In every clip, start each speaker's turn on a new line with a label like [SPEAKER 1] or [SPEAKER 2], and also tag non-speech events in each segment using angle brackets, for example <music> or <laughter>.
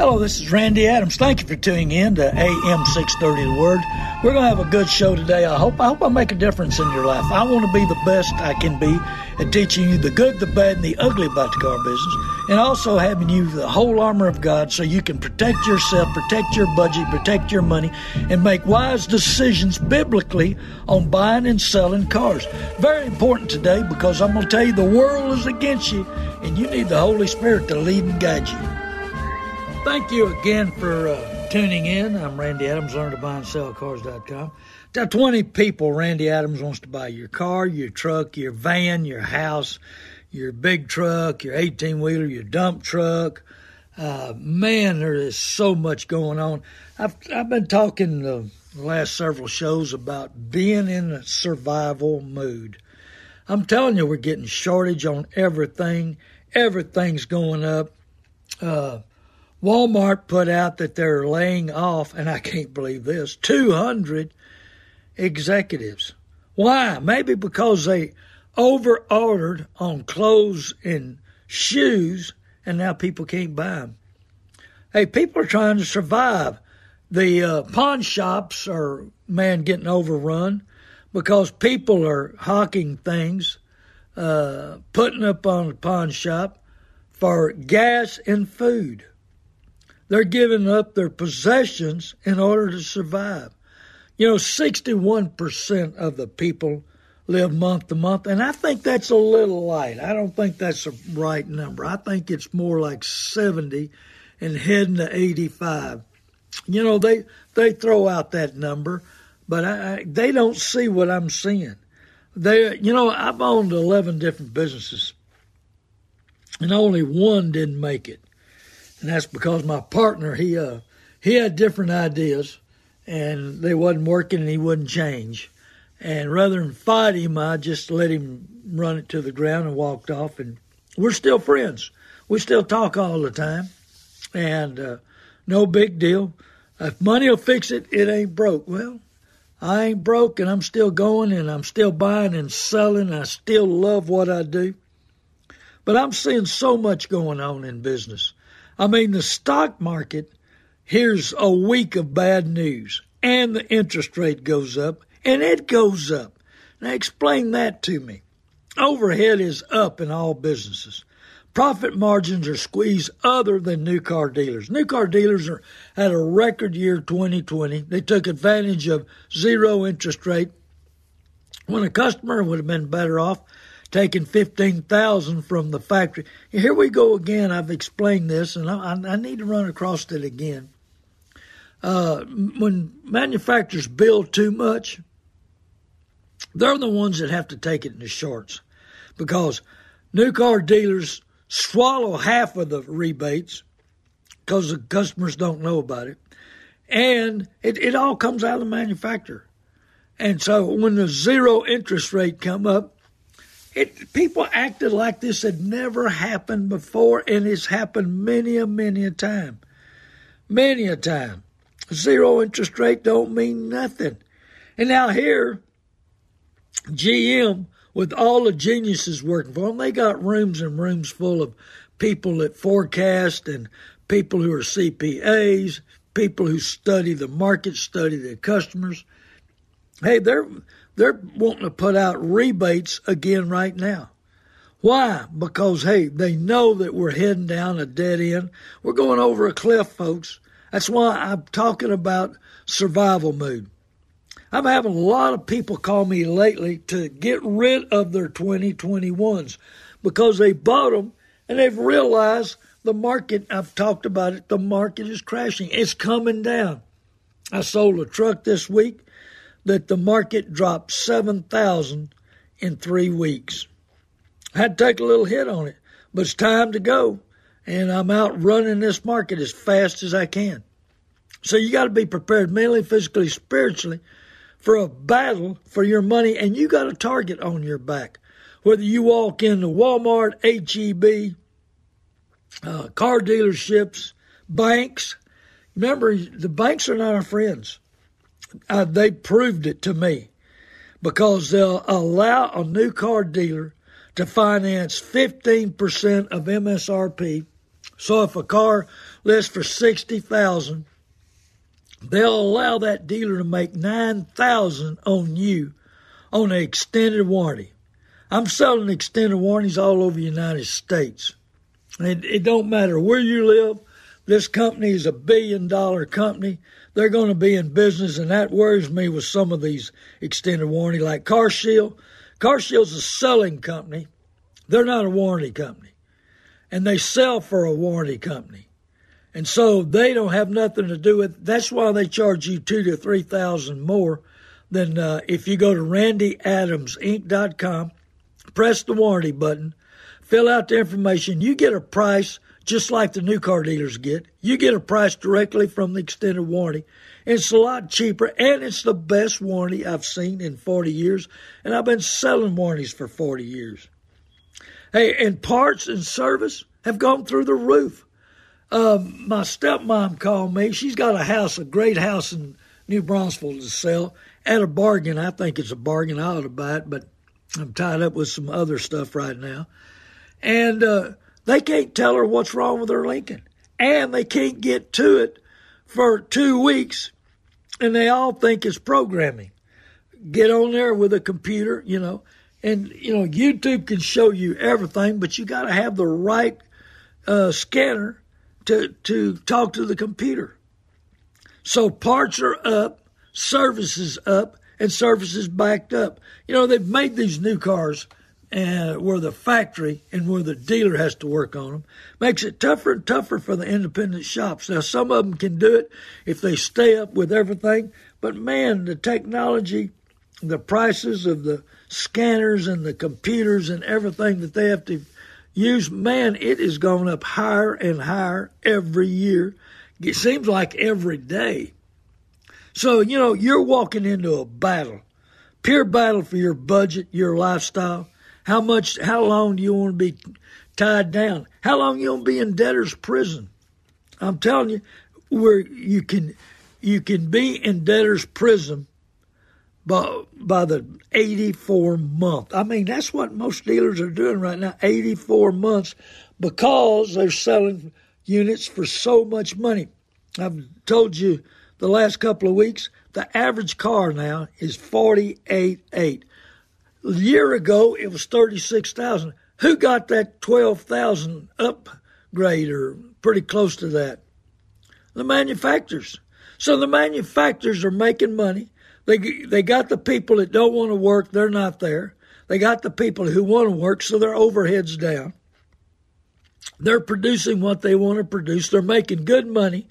[SPEAKER 1] Hello, this is Randy Adams. Thank you for tuning in to AM 630 The Word. We're going to have a good show today. I hope I hope I make a difference in your life. I want to be the best I can be at teaching you the good, the bad, and the ugly about the car business, and also having you the whole armor of God so you can protect yourself, protect your budget, protect your money, and make wise decisions biblically on buying and selling cars. Very important today because I'm going to tell you the world is against you, and you need the Holy Spirit to lead and guide you. Thank you again for uh, tuning in. I'm Randy Adams, learn to buy and sell cars.com. Got 20 people Randy Adams wants to buy your car, your truck, your van, your house, your big truck, your 18 wheeler, your dump truck. Uh, man, there is so much going on. I've, I've been talking the last several shows about being in a survival mood. I'm telling you, we're getting shortage on everything. Everything's going up. Uh, Walmart put out that they're laying off, and I can't believe this, 200 executives. Why? Maybe because they over ordered on clothes and shoes, and now people can't buy them. Hey, people are trying to survive. The uh, pawn shops are, man, getting overrun because people are hawking things, uh, putting up on the pawn shop for gas and food. They're giving up their possessions in order to survive. You know, 61% of the people live month to month, and I think that's a little light. I don't think that's the right number. I think it's more like 70 and heading to 85. You know, they they throw out that number, but I, they don't see what I'm seeing. They, you know, I've owned 11 different businesses, and only one didn't make it and that's because my partner he uh he had different ideas, and they wasn't working, and he wouldn't change. And rather than fight him, I just let him run it to the ground and walked off. And we're still friends. We still talk all the time, and uh, no big deal. If money will fix it, it ain't broke. Well, I ain't broke, and I'm still going, and I'm still buying and selling. I still love what I do. But I'm seeing so much going on in business. I mean, the stock market, here's a week of bad news, and the interest rate goes up, and it goes up. Now, explain that to me. Overhead is up in all businesses. Profit margins are squeezed other than new car dealers. New car dealers are had a record year 2020. They took advantage of zero interest rate when a customer would have been better off taking 15,000 from the factory. Here we go again. I've explained this and I, I need to run across it again. Uh, when manufacturers build too much, they're the ones that have to take it in the shorts because new car dealers swallow half of the rebates because the customers don't know about it. And it, it all comes out of the manufacturer. And so when the zero interest rate come up, it, people acted like this had never happened before, and it's happened many a many a time. Many a time. Zero interest rate don't mean nothing. And now here, GM, with all the geniuses working for them, they got rooms and rooms full of people that forecast and people who are CPAs, people who study the market, study the customers. Hey, they're they're wanting to put out rebates again right now. Why? Because, hey, they know that we're heading down a dead end. We're going over a cliff, folks. That's why I'm talking about survival mood. I'm having a lot of people call me lately to get rid of their 2021s because they bought them and they've realized the market, I've talked about it, the market is crashing. It's coming down. I sold a truck this week that the market dropped 7,000 in three weeks. I had to take a little hit on it, but it's time to go. and I'm out running this market as fast as I can. So you got to be prepared mentally, physically, spiritually for a battle for your money, and you got a target on your back. Whether you walk into Walmart, HEB, uh, car dealerships, banks. Remember, the banks are not our friends. Uh, they proved it to me because they'll allow a new car dealer to finance 15% of MSRP. So if a car lists for 60,000, they'll allow that dealer to make 9,000 on you on an extended warranty. I'm selling extended warranties all over the United States. It, it don't matter where you live. This company is a billion dollar company. They're going to be in business, and that worries me with some of these extended warranty, like CarShield. CarShield's a selling company. They're not a warranty company, and they sell for a warranty company, and so they don't have nothing to do with. That's why they charge you two to three thousand more than uh, if you go to RandyAdamsInc.com, press the warranty button, fill out the information. You get a price just like the new car dealers get. You get a price directly from the extended warranty. It's a lot cheaper and it's the best warranty I've seen in 40 years. And I've been selling warranties for 40 years. Hey, and parts and service have gone through the roof. Um, my stepmom called me. She's got a house, a great house in New Braunfels to sell at a bargain. I think it's a bargain. I ought to buy it, but I'm tied up with some other stuff right now and uh, they can't tell her what's wrong with her Lincoln, and they can't get to it for two weeks, and they all think it's programming. Get on there with a computer, you know, and you know YouTube can show you everything, but you got to have the right uh, scanner to to talk to the computer. So parts are up, services up, and services backed up. You know they've made these new cars and where the factory and where the dealer has to work on them makes it tougher and tougher for the independent shops. Now, some of them can do it if they stay up with everything, but man, the technology, the prices of the scanners and the computers and everything that they have to use, man, it is going up higher and higher every year. It seems like every day. So, you know, you're walking into a battle, pure battle for your budget, your lifestyle how much? How long do you want to be tied down? How long you want to be in debtor's prison? I'm telling you, where you can you can be in debtor's prison by by the 84 month. I mean, that's what most dealers are doing right now, 84 months, because they're selling units for so much money. I've told you the last couple of weeks, the average car now is 48.8. A year ago, it was 36,000. Who got that 12,000 upgrade or pretty close to that? The manufacturers. So the manufacturers are making money. They, they got the people that don't want to work, they're not there. They got the people who want to work, so their overhead's down. They're producing what they want to produce. They're making good money.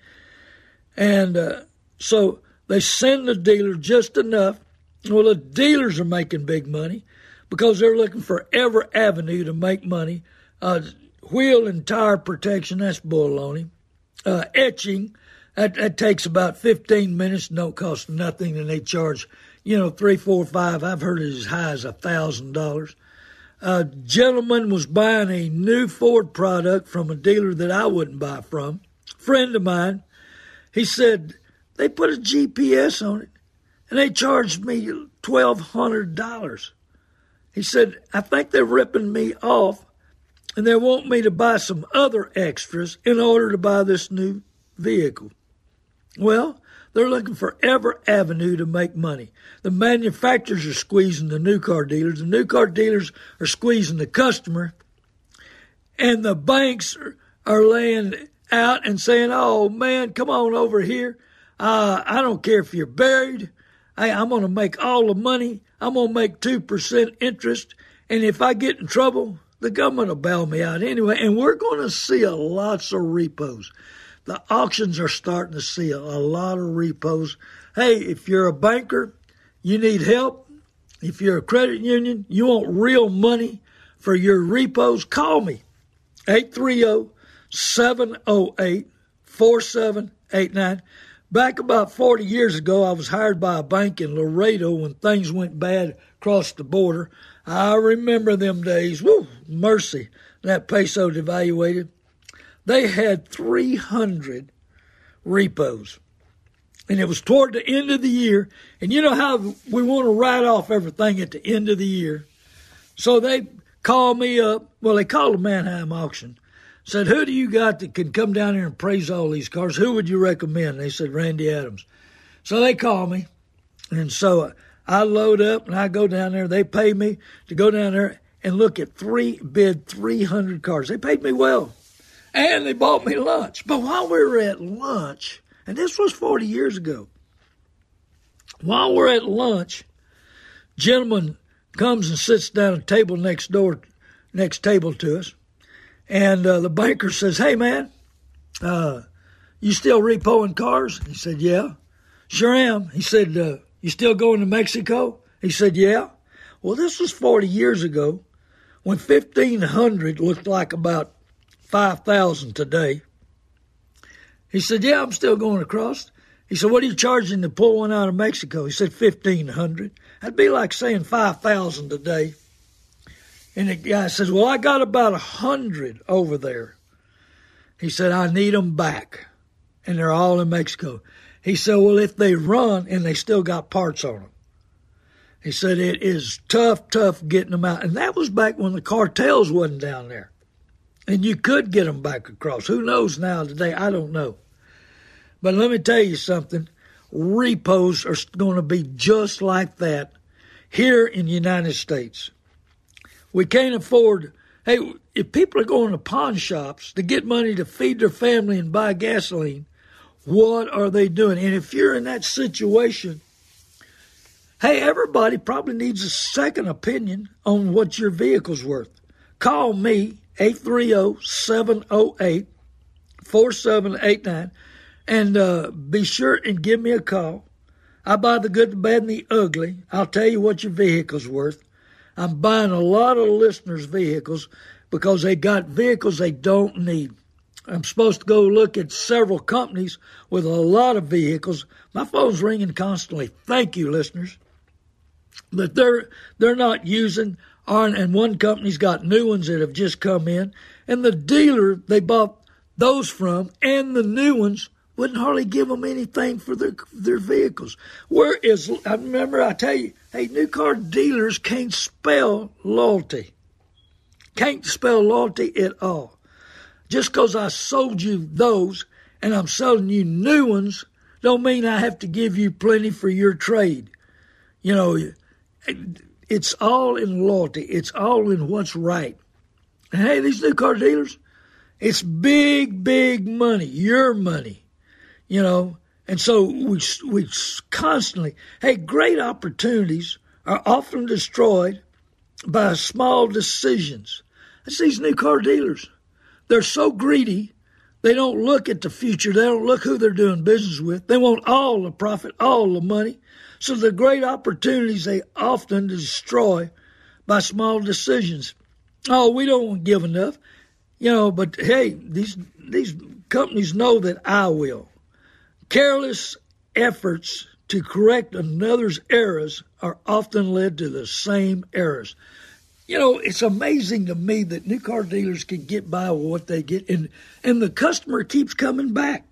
[SPEAKER 1] And uh, so they send the dealer just enough well, the dealers are making big money because they're looking for every avenue to make money. Uh, wheel and tire protection, that's baloney. Uh, etching, that, that takes about 15 minutes, don't cost nothing, and they charge, you know, three, four, five. I've heard it as high as a thousand dollars. A gentleman was buying a new Ford product from a dealer that I wouldn't buy from. Friend of mine, he said they put a GPS on it and they charged me $1,200. He said, I think they're ripping me off and they want me to buy some other extras in order to buy this new vehicle. Well, they're looking for every avenue to make money. The manufacturers are squeezing the new car dealers, the new car dealers are squeezing the customer, and the banks are, laying out and saying, Oh man, come on over here. Uh, I don't care if you're buried. Hey, I'm going to make all the money. I'm going to make 2% interest. And if I get in trouble, the government will bail me out anyway. And we're going to see a lots of repos. The auctions are starting to see a, a lot of repos. Hey, if you're a banker, you need help. If you're a credit union, you want real money for your repos, call me. 830 708 4789. Back about 40 years ago, I was hired by a bank in Laredo when things went bad across the border. I remember them days. Woo, mercy. That peso devaluated. They had 300 repos. And it was toward the end of the year. And you know how we want to write off everything at the end of the year. So they called me up. Well, they called a Manheim auction said, Who do you got that can come down here and praise all these cars? Who would you recommend? They said, Randy Adams. So they call me. And so I load up and I go down there. They pay me to go down there and look at three, bid 300 cars. They paid me well. And they bought me lunch. But while we were at lunch, and this was 40 years ago, while we're at lunch, gentleman comes and sits down at a table next door, next table to us. And uh, the banker says, Hey, man, uh, you still repoing cars? He said, Yeah. Sure am. He said, uh, You still going to Mexico? He said, Yeah. Well, this was 40 years ago when 1,500 looked like about 5,000 today. He said, Yeah, I'm still going across. He said, What are you charging to pull one out of Mexico? He said, 1,500. That'd be like saying 5,000 today. And the guy says, Well, I got about a hundred over there. He said, I need them back. And they're all in Mexico. He said, Well, if they run and they still got parts on them. He said, It is tough, tough getting them out. And that was back when the cartels wasn't down there. And you could get them back across. Who knows now today? I don't know. But let me tell you something repos are going to be just like that here in the United States. We can't afford. Hey, if people are going to pawn shops to get money to feed their family and buy gasoline, what are they doing? And if you're in that situation, hey, everybody probably needs a second opinion on what your vehicle's worth. Call me 830 708 4789 and uh, be sure and give me a call. I buy the good, the bad, and the ugly. I'll tell you what your vehicle's worth. I'm buying a lot of listeners' vehicles because they got vehicles they don't need. I'm supposed to go look at several companies with a lot of vehicles. My phone's ringing constantly. Thank you, listeners. But they're they're not using aren't and one company's got new ones that have just come in, and the dealer they bought those from and the new ones wouldn't hardly give them anything for their their vehicles. Where is I remember I tell you, hey, new car dealers can't spell loyalty. Can't spell loyalty at all. Just because I sold you those and I'm selling you new ones, don't mean I have to give you plenty for your trade. You know, it's all in loyalty. It's all in what's right. And hey, these new car dealers, it's big, big money, your money you know. And so we we constantly, hey, great opportunities are often destroyed by small decisions. It's these new car dealers. They're so greedy, they don't look at the future. They don't look who they're doing business with. They want all the profit, all the money. So the great opportunities they often destroy by small decisions. Oh, we don't want to give enough, you know. But hey, these these companies know that I will. Careless efforts to correct another's errors are often led to the same errors. You know, it's amazing to me that new car dealers can get by with what they get, and and the customer keeps coming back.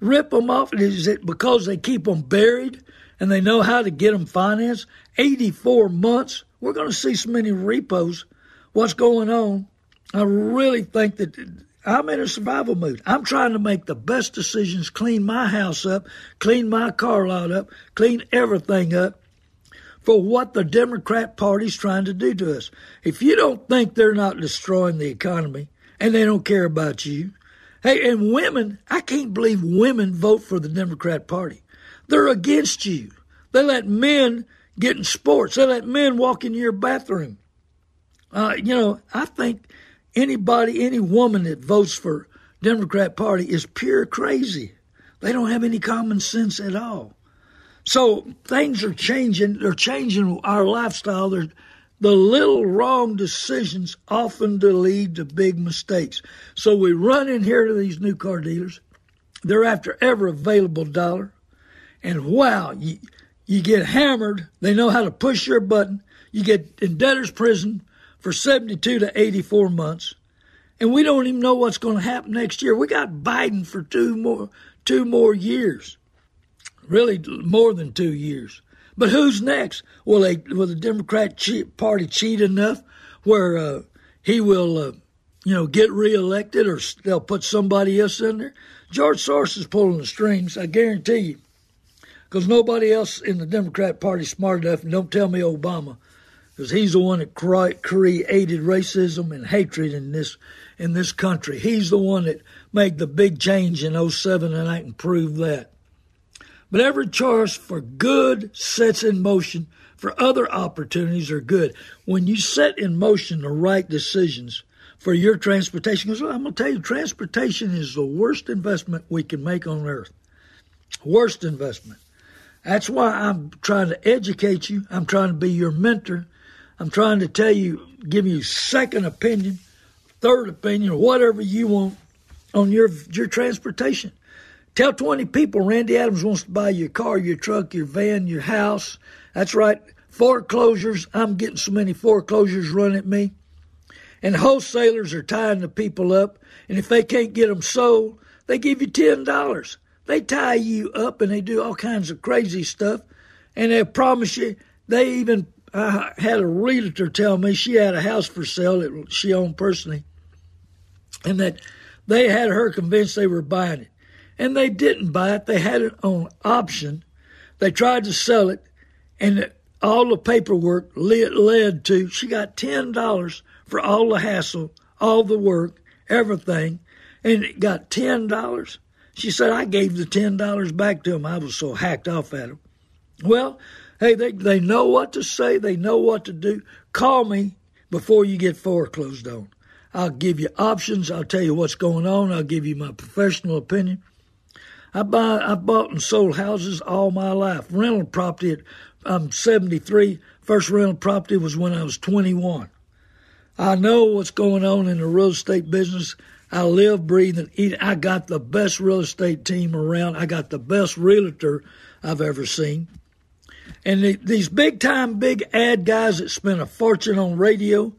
[SPEAKER 1] Rip them off. Is it because they keep them buried and they know how to get them financed? 84 months. We're going to see so many repos. What's going on? I really think that I'm in a survival mood. I'm trying to make the best decisions, clean my house up, clean my car lot up, clean everything up for what the Democrat Party's trying to do to us. If you don't think they're not destroying the economy and they don't care about you, hey, and women, I can't believe women vote for the Democrat Party. They're against you. They let men get in sports. They let men walk in your bathroom. Uh, you know, I think anybody, any woman that votes for Democrat Party is pure crazy. They don't have any common sense at all. So things are changing. They're changing our lifestyle. They're The little wrong decisions often lead to big mistakes. So we run in here to these new car dealers. They're after every available dollar. And wow, you, you get hammered. They know how to push your button. You get in debtor's prison for 72 to 84 months. And we don't even know what's going to happen next year. We got Biden for two more, two more years. Really more than two years. But who's next? Will they? Will the Democrat Party cheat enough where uh, he will, uh, you know, get reelected, or they'll put somebody else in there? George Soros is pulling the strings. I guarantee you, because nobody else in the Democrat Party smart enough. And don't tell me Obama, because he's the one that created racism and hatred in this in this country. He's the one that made the big change in 07, and I can prove that. But every choice for good sets in motion for other opportunities are good. When you set in motion the right decisions for your transportation, because I'm going to tell you, transportation is the worst investment we can make on earth. Worst investment. That's why I'm trying to educate you. I'm trying to be your mentor. I'm trying to tell you, give you second opinion, third opinion, whatever you want on your your transportation. Tell 20 people Randy Adams wants to buy your car, your truck, your van, your house. That's right. Foreclosures. I'm getting so many foreclosures run at me. And wholesalers are tying the people up. And if they can't get them sold, they give you $10. They tie you up and they do all kinds of crazy stuff. And they promise you, they even, I had a realtor tell me she had a house for sale that she owned personally. And that they had her convinced they were buying it and they didn't buy it. They had it on option. They tried to sell it, and all the paperwork led to she got ten dollars for all the hassle, all the work, everything, and it got ten dollars. She said I gave the ten dollars back to him. I was so hacked off at him. Well, hey, they they know what to say. They know what to do. Call me before you get foreclosed on. I'll give you options. I'll tell you what's going on. I'll give you my professional opinion. I buy I bought and sold houses all my life. Rental property at I'm 73. First rental property was when I was 21. I know what's going on in the real estate business. I live, breathe, and eat. I got the best real estate team around. I got the best realtor I've ever seen. And the, these big time, big ad guys that spend a fortune on radio,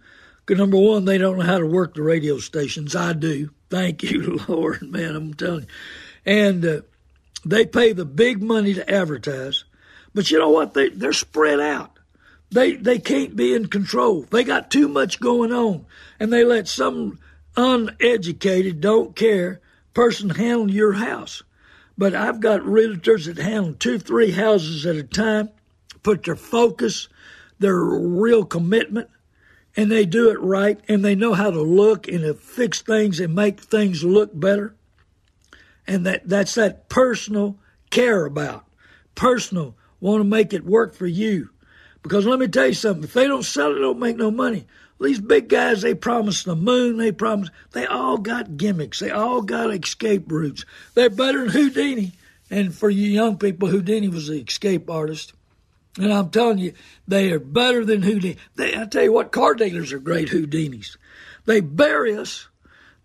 [SPEAKER 1] number one, they don't know how to work the radio stations. I do. Thank <laughs> you, Lord, man. I'm telling you and uh, they pay the big money to advertise. But you know what? They they're spread out. They they can't be in control. They got too much going on, and they let some uneducated, don't care person handle your house. But I've got realtors that handle two, three houses at a time, put their focus, their real commitment, and they do it right, and they know how to look and to fix things and make things look better and that that's that personal care about. Personal. Want to make it work for you. Because let me tell you something if they don't sell it don't make no money. These big guys they promise the moon they promise they all got gimmicks. They all got escape routes. They're better than houdini. And for you young people houdini was the escape artist. And i'm telling you they are better than houdini. They, i tell you what car dealers are great houdinis. They bury us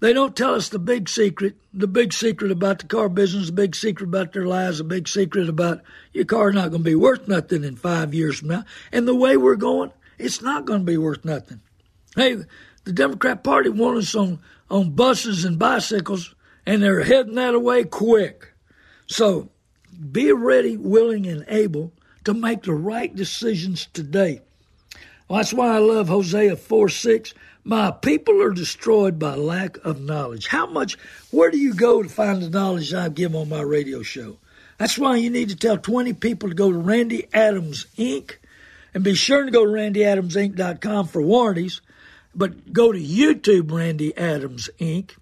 [SPEAKER 1] they don't tell us the big secret, the big secret about the car business, the big secret about their lives, the big secret about your car not going to be worth nothing in five years from now. And the way we're going, it's not going to be worth nothing. Hey, the Democrat Party wants us on, on buses and bicycles, and they're heading that away quick. So be ready, willing, and able to make the right decisions today. Well, that's why I love Hosea 4 6. My people are destroyed by lack of knowledge. How much, where do you go to find the knowledge I give on my radio show? That's why you need to tell 20 people to go to Randy Adams Inc. and be sure to go to randyadamsinc.com for warranties. But go to YouTube Randy Adams Inc.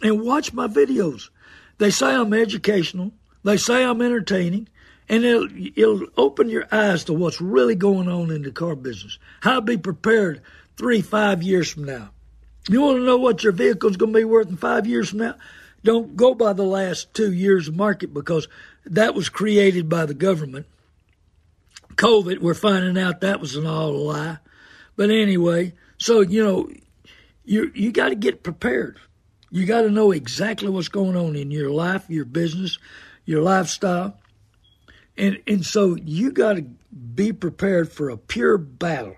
[SPEAKER 1] and watch my videos. They say I'm educational. They say I'm entertaining. And it'll, it'll open your eyes to what's really going on in the car business. How to be prepared three, five years from now. You want to know what your vehicle's going to be worth in five years from now? Don't go by the last two years of market because that was created by the government. COVID, we're finding out that was an all lie. But anyway, so you know, you you got to get prepared. You got to know exactly what's going on in your life, your business, your lifestyle, and and so you got to be prepared for a pure battle.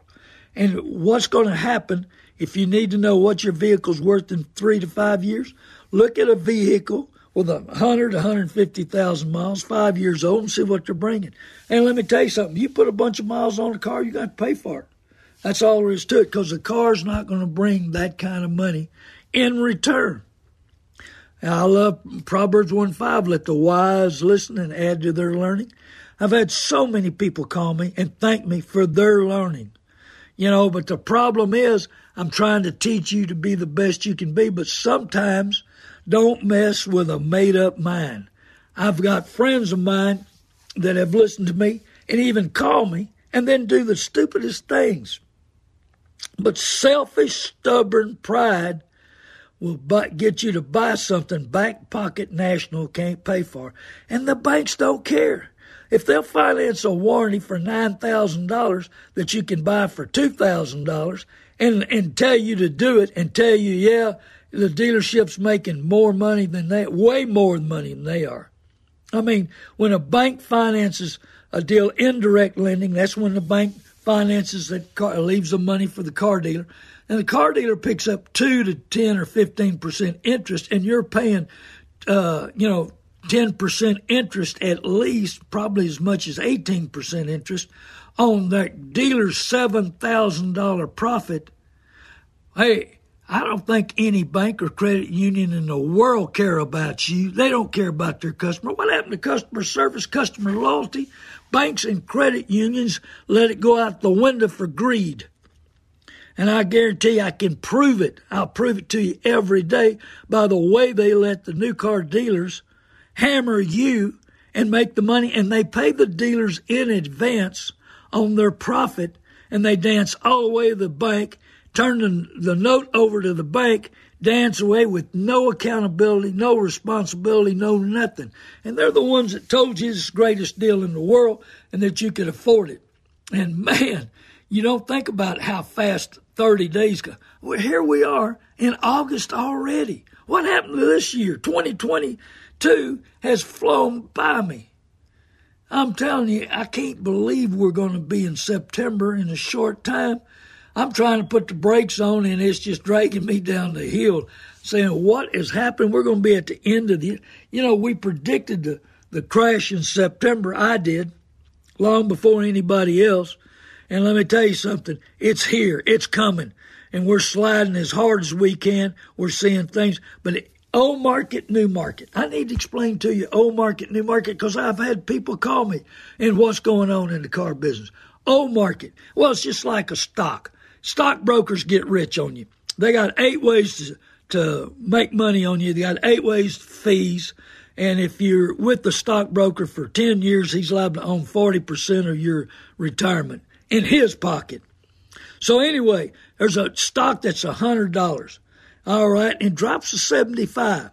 [SPEAKER 1] And what's going to happen if you need to know what your vehicle's worth in three to five years? Look at a vehicle with a hundred, hundred fifty thousand miles, five years old, and see what they're bringing. And let me tell you something: you put a bunch of miles on a car, you got to pay for it. That's all there is to it, because the car's not going to bring that kind of money in return. I love Proverbs one five. Let the wise listen and add to their learning. I've had so many people call me and thank me for their learning. You know, but the problem is I'm trying to teach you to be the best you can be, but sometimes don't mess with a made up mind. I've got friends of mine that have listened to me and even call me and then do the stupidest things. But selfish, stubborn pride will buy, get you to buy something back pocket national can't pay for. And the banks don't care. If they'll finance a warranty for $9,000 that you can buy for $2,000 and, and tell you to do it and tell you, yeah, the dealership's making more money than they, way more money than they are. I mean, when a bank finances a deal, indirect lending, that's when the bank finances that car, leaves the money for the car dealer, and the car dealer picks up two to ten or fifteen percent interest, and you're paying, uh, you know, ten percent interest at least, probably as much as eighteen percent interest on that dealer's seven thousand dollar profit. Hey, I don't think any bank or credit union in the world care about you. They don't care about their customer. What happened to customer service, customer loyalty? Banks and credit unions let it go out the window for greed. And I guarantee I can prove it. I'll prove it to you every day by the way they let the new car dealers hammer you and make the money. And they pay the dealers in advance on their profit and they dance all the way to the bank turn the, the note over to the bank, dance away with no accountability, no responsibility, no nothing. And they're the ones that told you it's the greatest deal in the world and that you could afford it. And <laughs> man, you don't think about how fast 30 days go. Well, here we are in August already. What happened to this year? 2022 has flown by me. I'm telling you, I can't believe we're going to be in September in a short time. I'm trying to put the brakes on and it's just dragging me down the hill saying, what is happening? We're going to be at the end of the, you know, we predicted the, the crash in September. I did long before anybody else. And let me tell you something. It's here. It's coming. And we're sliding as hard as we can. We're seeing things, but old market, new market. I need to explain to you old market, new market because I've had people call me and what's going on in the car business. Old market. Well, it's just like a stock stockbrokers get rich on you. They got eight ways to, to make money on you. They got eight ways fees. And if you're with the stockbroker for 10 years, he's liable to own 40% of your retirement in his pocket. So anyway, there's a stock that's $100. All right. And drops to 75.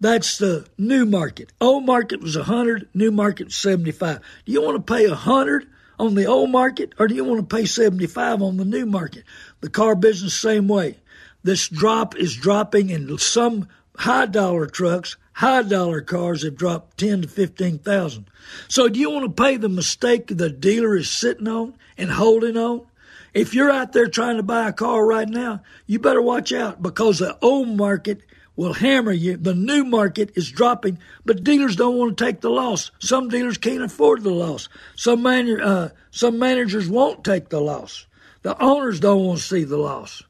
[SPEAKER 1] That's the new market. Old market was 100, new market 75. Do you want to pay 100 on the old market or do you want to pay 75 on the new market? The car business, same way. This drop is dropping in some high dollar trucks, high dollar cars have dropped 10 to 15,000. So do you want to pay the mistake the dealer is sitting on and holding on? If you're out there trying to buy a car right now, you better watch out because the old market will hammer you. The new market is dropping, but dealers don't want to take the loss. Some dealers can't afford the loss. Some man, uh, some managers won't take the loss. The owners don't want to see the loss.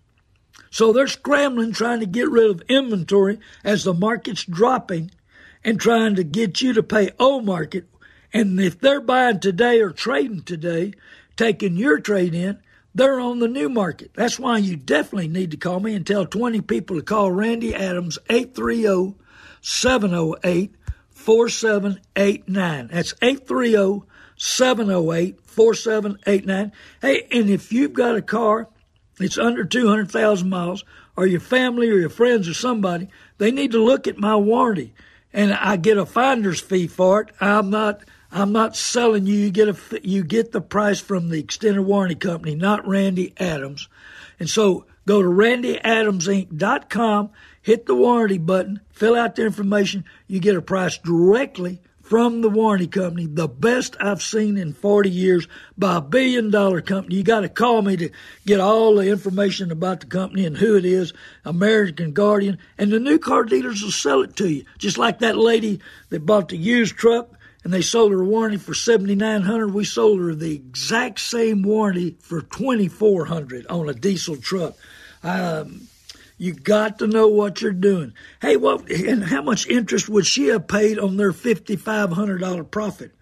[SPEAKER 1] So they're scrambling, trying to get rid of inventory as the market's dropping and trying to get you to pay old market. And if they're buying today or trading today, taking your trade in, they're on the new market. That's why you definitely need to call me and tell 20 people to call Randy Adams 830 708 4789. That's 830 708 4789. Hey, and if you've got a car it's under 200,000 miles, or your family or your friends or somebody, they need to look at my warranty. And I get a finder's fee for it. I'm not I'm not selling you. You get a you get the price from the extended warranty company, not Randy Adams. And so go to randyadamsinc.com, hit the warranty button, fill out the information. You get a price directly from the warranty company, the best I've seen in 40 years by a billion dollar company. You got to call me to get all the information about the company and who it is, American Guardian, and the new car dealers will sell it to you. Just like that lady that bought the used truck and they sold her a warranty for 7900 we sold her the exact same warranty for 2400 on a diesel truck um, you got to know what you're doing. Hey, what and how much interest would she have paid on their $5,500 profit?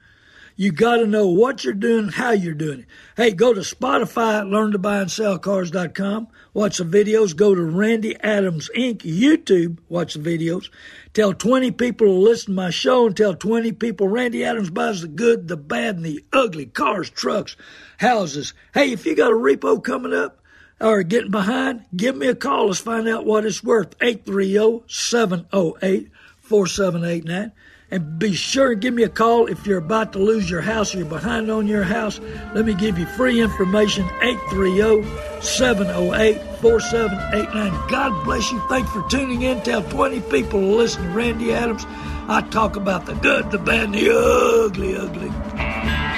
[SPEAKER 1] You got to know what you're doing, how you're doing it. Hey, go to Spotify, learn to buy and sell cars.com, watch the videos. Go to Randy Adams Inc. YouTube, watch the videos. Tell 20 people to listen to my show and tell 20 people Randy Adams buys the good, the bad, and the ugly cars, trucks, houses. Hey, if you got a repo coming up, or getting behind, give me a call. Let's find out what it's worth. 830 708 4789. And be sure and give me a call if you're about to lose your house or you're behind on your house. Let me give you free information. 830 708 4789. God bless you. Thanks for tuning in. Tell 20 people to listen to Randy Adams. I talk about the good, the bad, and the ugly, ugly.